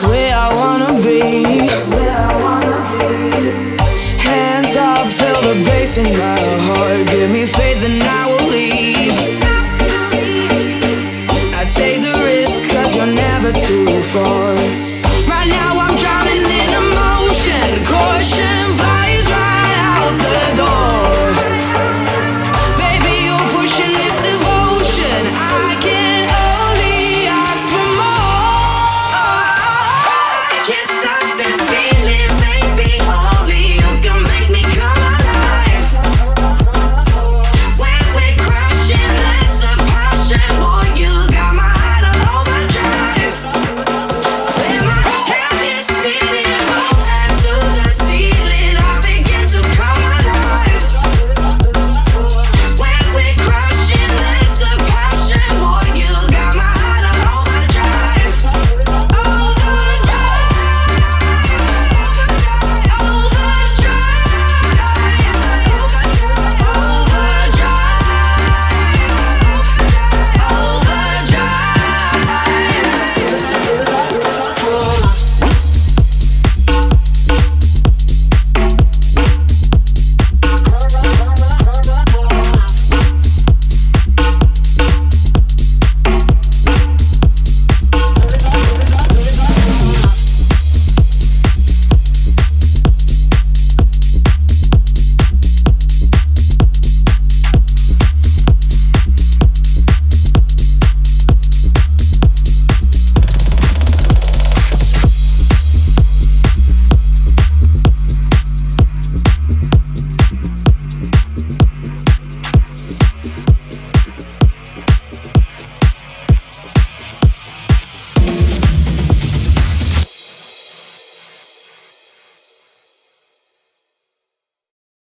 That's where I wanna be. Hands up, feel the bass in my heart. Give me faith and I will leave. I take the risk, cause you're never too far.